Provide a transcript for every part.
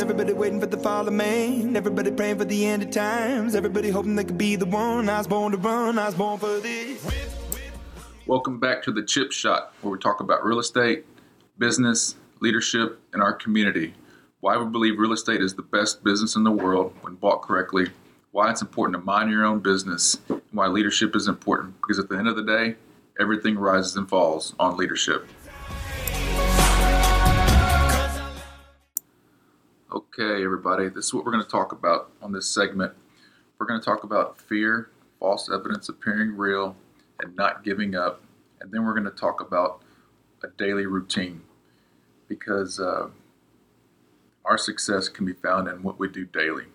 Everybody waiting for the fall of man. Everybody praying for the end of times. Everybody hoping they could be the one. I was born to run. I was born for this. Welcome back to the Chip Shot, where we talk about real estate, business, leadership, and our community. Why we believe real estate is the best business in the world when bought correctly. Why it's important to mind your own business. And why leadership is important. Because at the end of the day, everything rises and falls on leadership. Okay, everybody, this is what we're going to talk about on this segment. We're going to talk about fear, false evidence appearing real, and not giving up. And then we're going to talk about a daily routine because uh, our success can be found in what we do daily.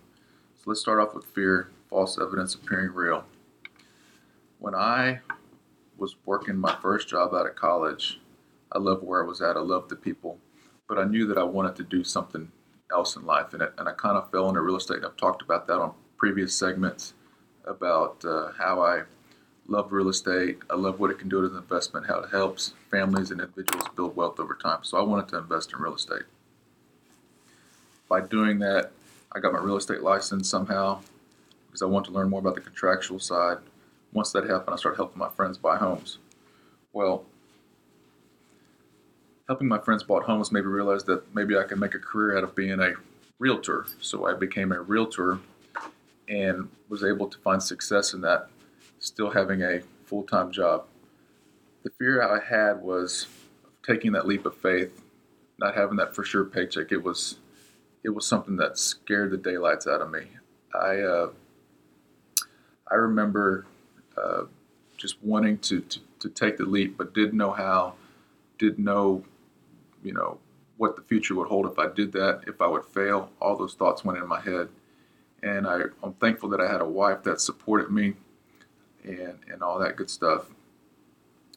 So let's start off with fear, false evidence appearing real. When I was working my first job out of college, I loved where I was at, I loved the people, but I knew that I wanted to do something else in life. And, it, and I kind of fell into real estate. And I've talked about that on previous segments about uh, how I love real estate. I love what it can do as an investment, how it helps families and individuals build wealth over time. So I wanted to invest in real estate. By doing that, I got my real estate license somehow because I wanted to learn more about the contractual side. Once that happened, I started helping my friends buy homes. Well, helping my friends bought homes made me realize that maybe I could make a career out of being a realtor. So I became a realtor and was able to find success in that, still having a full time job. The fear I had was taking that leap of faith, not having that for sure paycheck. It was it was something that scared the daylights out of me. I uh, I remember uh, just wanting to, to, to take the leap, but didn't know how, didn't know you know, what the future would hold if I did that, if I would fail. All those thoughts went in my head. And I, I'm thankful that I had a wife that supported me and, and all that good stuff.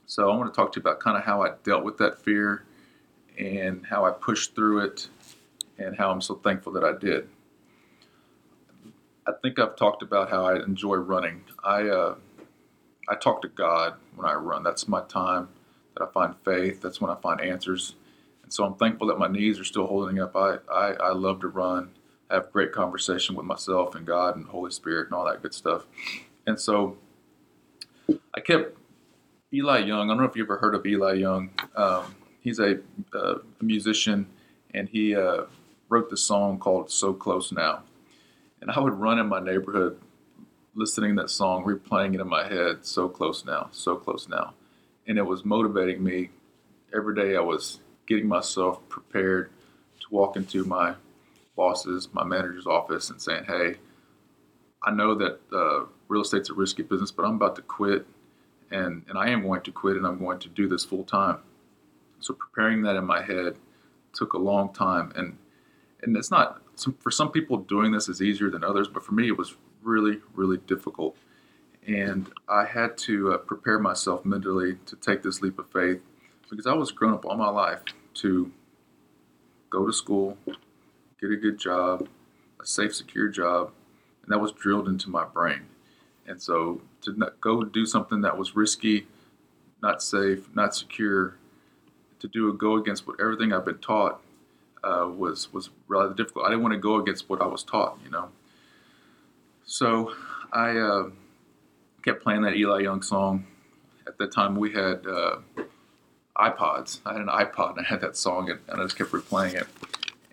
So I want to talk to you about kind of how I dealt with that fear and how I pushed through it and how I'm so thankful that I did. I think I've talked about how I enjoy running. I uh, I talk to God when I run. That's my time that I find faith. That's when I find answers so I'm thankful that my knees are still holding up. I, I, I love to run, have great conversation with myself and God and Holy Spirit and all that good stuff. And so I kept Eli Young. I don't know if you ever heard of Eli Young. Um, he's a, uh, a, musician, and he uh, wrote this song called "So Close Now." And I would run in my neighborhood, listening to that song, replaying it in my head. So close now, so close now, and it was motivating me. Every day I was getting myself prepared to walk into my boss's, my manager's office and saying, hey, I know that uh, real estate's a risky business, but I'm about to quit and, and I am going to quit and I'm going to do this full time. So preparing that in my head took a long time. And, and it's not, for some people doing this is easier than others, but for me it was really, really difficult. And I had to uh, prepare myself mentally to take this leap of faith because I was grown up all my life to go to school, get a good job, a safe, secure job, and that was drilled into my brain. And so to go do something that was risky, not safe, not secure, to do a go against what everything I've been taught uh, was was rather difficult. I didn't want to go against what I was taught, you know. So I uh, kept playing that Eli Young song. At that time, we had uh, iPods. I had an iPod and I had that song and, I just kept replaying it.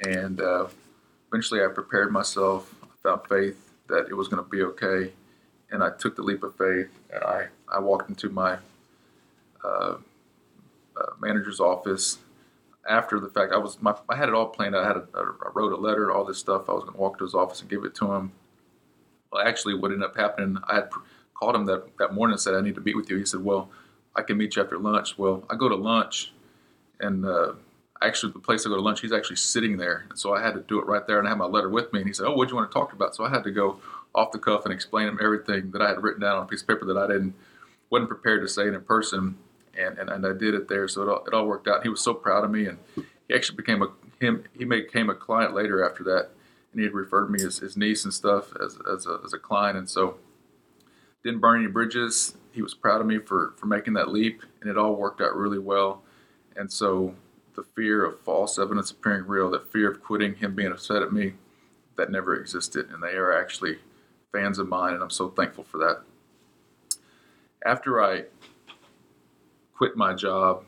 And uh, eventually I prepared myself. I found faith that it was going to be okay. And I took the leap of faith and I, I walked into my uh, uh, manager's office after the fact. I was my, I had it all planned. I had a, I wrote a letter, all this stuff. I was going to walk to his office and give it to him. Well, actually, what ended up happening, I had called him that, that morning and said, I need to meet with you. He said, Well, I can meet you after lunch. Well, I go to lunch, and uh, actually the place I go to lunch, he's actually sitting there, and so I had to do it right there, and I had my letter with me. And he said, "Oh, what do you want to talk about?" So I had to go off the cuff and explain him everything that I had written down on a piece of paper that I didn't wasn't prepared to say in person, and and, and I did it there. So it all, it all worked out. He was so proud of me, and he actually became a him. He became a client later after that, and he had referred me as his niece and stuff as as a, as a client, and so didn't burn any bridges he was proud of me for for making that leap, and it all worked out really well. And so the fear of false evidence appearing real, that fear of quitting, him being upset at me, that never existed. And they are actually fans of mine, and I'm so thankful for that. After I quit my job,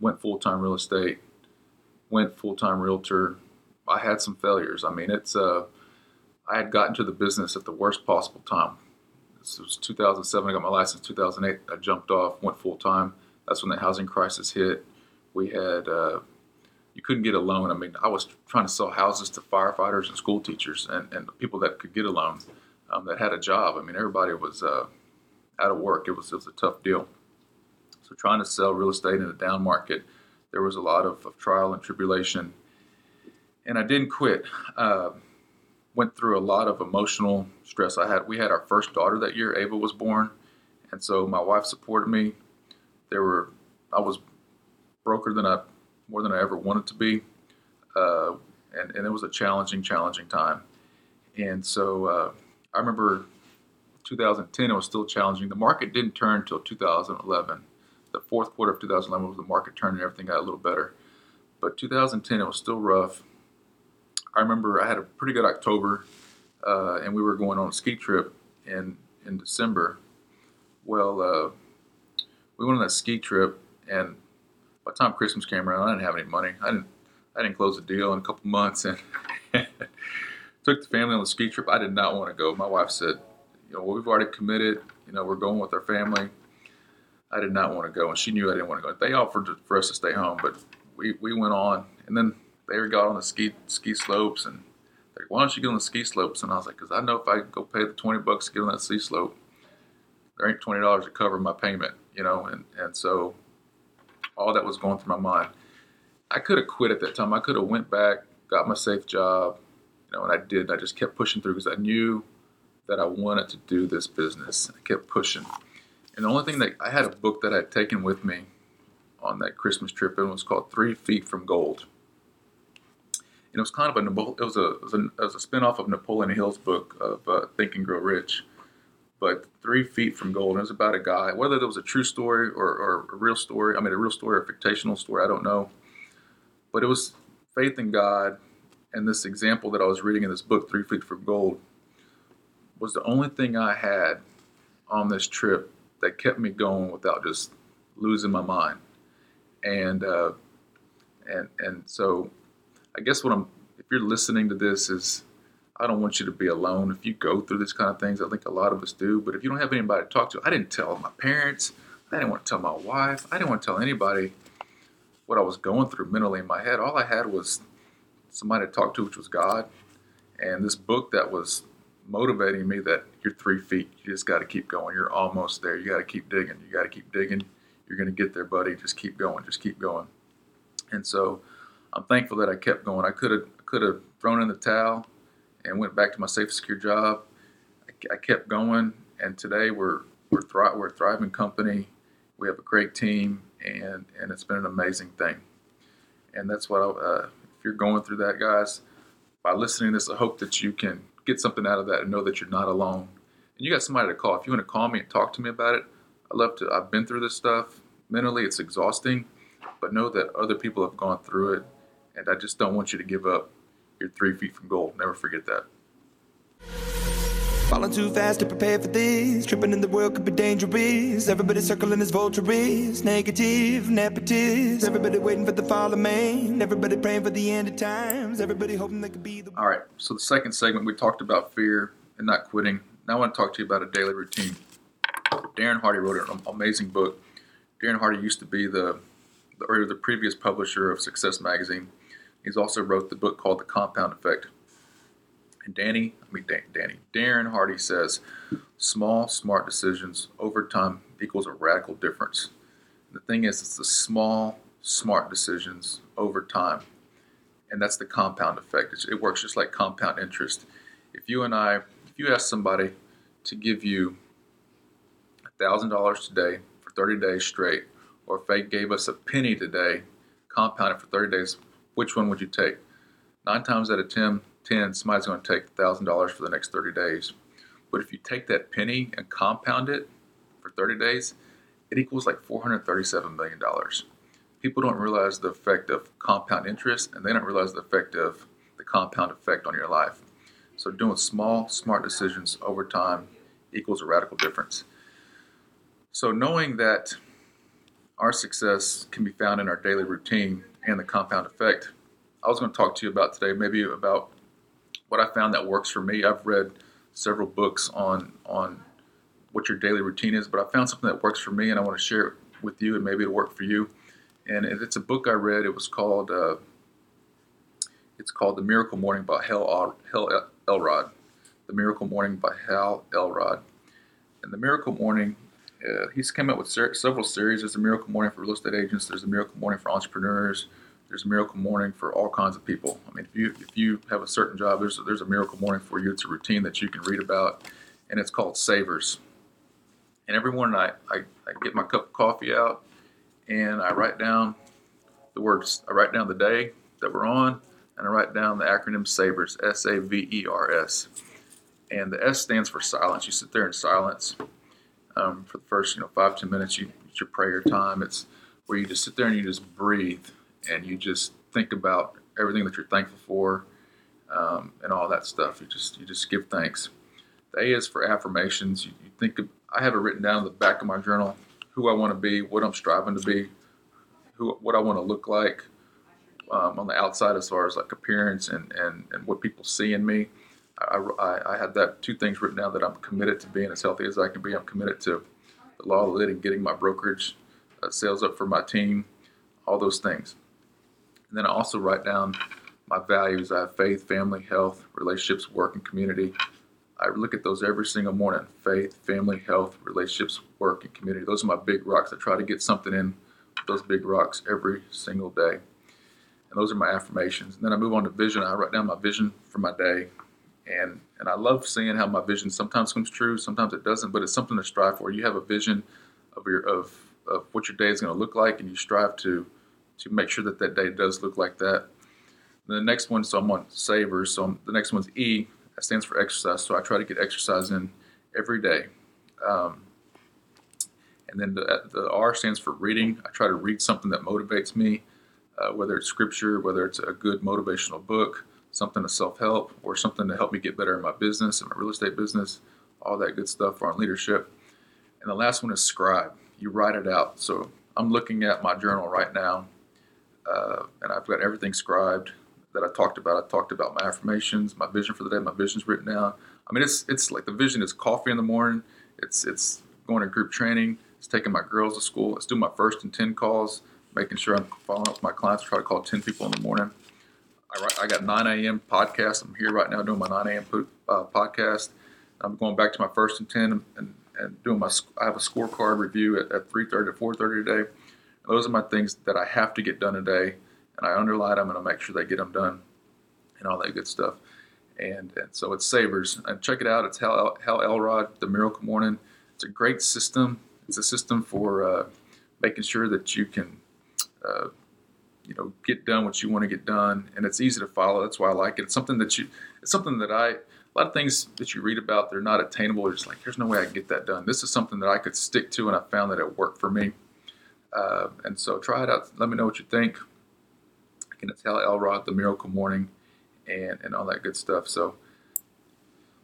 went full time real estate, went full time realtor, I had some failures. I mean, it's uh, I had gotten to the business at the worst possible time. This was 2007. I got my license. 2008, I jumped off, went full time. That's when the housing crisis hit. We had uh, you couldn't get a loan. I mean, I was trying to sell houses to firefighters and school teachers and, and people that could get a loan um, that had a job. I mean, everybody was uh, out of work. It was it was a tough deal. So trying to sell real estate in a down market, there was a lot of, of trial and tribulation. And I didn't quit. Uh, went through a lot of emotional stress. I had we had our first daughter that year. Ava was born, and so my wife supported me. There were I was broker than I more than I ever wanted to be, uh, and and it was a challenging, challenging time. And so uh, I remember 2010 it was still challenging. The market didn't turn until 2011. The fourth quarter of 2011 was the market turned and everything got a little better. But 2010 it was still rough I remember I had a pretty good October, uh, and we were going on a ski trip in in December. Well, uh, we went on that ski trip, and by the time Christmas came around, I didn't have any money. I didn't I didn't close the deal in a couple months, and took the family on the ski trip. I did not want to go. My wife said, "You know, we've already committed. You know, we're going with our family." I did not want to go, and she knew I didn't want to go. They offered for us to stay home, but we, we went on, and then they got on the ski ski slopes and like, why don't you get on the ski slopes? And I was like, because I know if I go pay the 20 bucks to get on that ski slope, there ain't $20 to cover my payment, you know? And, and so all that was going through my mind. I could have quit at that time. I could have went back, got my safe job, you know, and I did. I just kept pushing through because I knew that I wanted to do this business. I kept pushing. And the only thing that I had a book that I had taken with me on that Christmas trip, and it was called Three Feet from Gold it was kind of a it was a it was a, it was a spinoff of Napoleon Hill's book of uh, Think and Grow Rich, but Three Feet from Gold. And it was about a guy, whether it was a true story or, or a real story. I mean, a real story or a fictional story. I don't know, but it was faith in God. And this example that I was reading in this book, Three Feet from Gold, was the only thing I had on this trip that kept me going without just losing my mind. And uh, and and so I guess what I'm, if you're listening to this, is I don't want you to be alone. If you go through this kind of things, I think a lot of us do. But if you don't have anybody to talk to, I didn't tell my parents. I didn't want to tell my wife. I didn't want to tell anybody what I was going through mentally in my head. All I had was somebody to talk to, which was God, and this book that was motivating me that you're three feet. You just got to keep going. You're almost there. You got to keep digging. You got to keep digging. You're going to get there, buddy. Just keep going. Just keep going. And so I'm thankful that I kept going. I could have could have thrown in the towel and went back to my safe, secure job. I, I kept going, and today we're we're, thri- we're a thriving company. We have a great team, and and it's been an amazing thing. And that's what I, uh, if you're going through that, guys, by listening to this, I hope that you can get something out of that and know that you're not alone. And you got somebody to call. If you want to call me and talk to me about it, I love to. I've been through this stuff. Mentally, it's exhausting, but know that other people have gone through it and I just don't want you to give up. You're three feet from gold. Never forget that. Falling too fast to prepare for this. Tripping in the world could be dangerous. Everybody circling as vultures. Negative, nepotist. Everybody waiting for the fall of man. Everybody praying for the end of times. Everybody hoping they could be the. All right. So the second segment we talked about fear and not quitting. Now I want to talk to you about a daily routine. Darren Hardy wrote an amazing book. Darren Hardy used to be the, the or the previous publisher of Success Magazine He's also wrote the book called The Compound Effect. And Danny, I mean Danny, Darren Hardy says, small, smart decisions over time equals a radical difference. The thing is, it's the small, smart decisions over time. And that's the compound effect. It works just like compound interest. If you and I, if you ask somebody to give you $1,000 today for 30 days straight, or if they gave us a penny today, compounded for 30 days, which one would you take? Nine times out of 10, 10 somebody's going to take $1,000 for the next 30 days. But if you take that penny and compound it for 30 days, it equals like $437 million. people don't realize the effect of compound interest and they don't realize the effect of the compound effect on your life. So, doing small, smart decisions over time equals a radical difference. So, knowing that our success can be found in our daily routine and the compound effect, I was going to talk to you about today, maybe about what I found that works for me. I've read several books on on what your daily routine is, but I found something that works for me, and I want to share it with you, and maybe it'll work for you. And it's a book I read. It was called uh, it's called The Miracle Morning by Hal, Hal Elrod. The Miracle Morning by Hal Elrod. And The Miracle Morning, uh, he's come up with ser- several series. There's a Miracle Morning for real estate agents. There's a Miracle Morning for entrepreneurs. There's a Miracle Morning for all kinds of people. I mean, if you if you have a certain job, there's a, there's a Miracle Morning for you. It's a routine that you can read about, and it's called Savers. And every morning I, I, I get my cup of coffee out, and I write down the words. I write down the day that we're on, and I write down the acronym SAVERS, S A V E R S. And the S stands for silence. You sit there in silence um, for the first, you know, five ten minutes. You it's your prayer time. It's where you just sit there and you just breathe and you just think about everything that you're thankful for um, and all that stuff. You just you just give thanks. The A is for affirmations. You, you think of, I have it written down in the back of my journal who I want to be, what I'm striving to be, who what I want to look like um, on the outside as far as like appearance and, and, and what people see in me. I, I, I had that two things written down that I'm committed to being as healthy as I can be. I'm committed to the law of living, getting my brokerage uh, sales up for my team, all those things. And then I also write down my values. I have faith, family, health, relationships, work, and community. I look at those every single morning faith, family, health, relationships, work, and community. Those are my big rocks. I try to get something in those big rocks every single day. And those are my affirmations. And then I move on to vision. I write down my vision for my day. And, and I love seeing how my vision sometimes comes true, sometimes it doesn't, but it's something to strive for. You have a vision of your of, of what your day is going to look like, and you strive to to make sure that that day does look like that. And the next one, so I'm on savers. So I'm, the next one's E. That stands for exercise. So I try to get exercise in every day. Um, and then the, the, R stands for reading. I try to read something that motivates me, uh, whether it's scripture, whether it's a good motivational book, something to self help, or something to help me get better in my business, in my real estate business, all that good stuff on leadership. And the last one is scribe. You write it out. So I'm looking at my journal right now uh, and I've got everything scribed that I talked about. I talked about my affirmations, my vision for the day. My vision's written down. I mean, it's it's like the vision is coffee in the morning. It's it's going to group training. It's taking my girls to school. It's doing my first and ten calls, making sure I'm following up with my clients. Try to call ten people in the morning. I, I got 9 a.m. podcast. I'm here right now doing my 9 a.m. Uh, podcast. I'm going back to my first and ten and, and, and doing my. I have a scorecard review at, at 3:30 to 4:30 today those are my things that I have to get done today, and I underline them and I make sure they get them done, and all that good stuff. And, and so it's Savers. And check it out. It's Hal, Hal Elrod, The Miracle Morning. It's a great system. It's a system for uh, making sure that you can, uh, you know, get done what you want to get done, and it's easy to follow. That's why I like it. It's something that you. It's something that I. A lot of things that you read about, they're not attainable. It's like there's no way I can get that done. This is something that I could stick to, and I found that it worked for me. Uh, and so try it out. Let me know what you think. Again, it's Hal Elrod, The Miracle Morning, and, and all that good stuff. So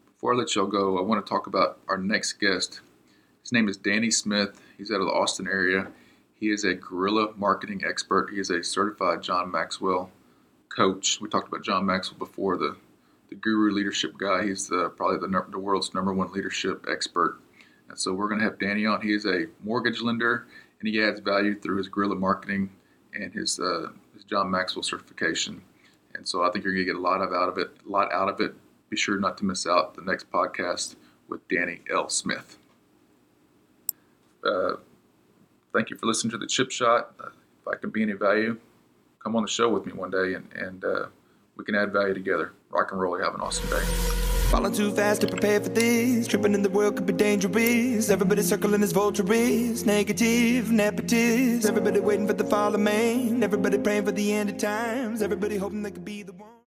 before I let y'all go, I want to talk about our next guest. His name is Danny Smith. He's out of the Austin area. He is a guerrilla marketing expert. He is a certified John Maxwell coach. We talked about John Maxwell before, the, the guru leadership guy. He's the, probably the, the world's number one leadership expert. And so we're going to have Danny on. He is a mortgage lender and he adds value through his guerrilla marketing and his, uh, his John Maxwell certification. And so I think you're going to get a lot of out of it. A lot out of it. Be sure not to miss out the next podcast with Danny L. Smith. Uh, thank you for listening to the Chip Shot. Uh, if I can be any value, come on the show with me one day and, and uh, we can add value together. Rock and roll. Have an awesome day. Falling too fast to prepare for this. Tripping in the world could be dangerous. Everybody circling as vultures. Negative, nepotist. Everybody waiting for the fall of man. Everybody praying for the end of times. Everybody hoping they could be the one.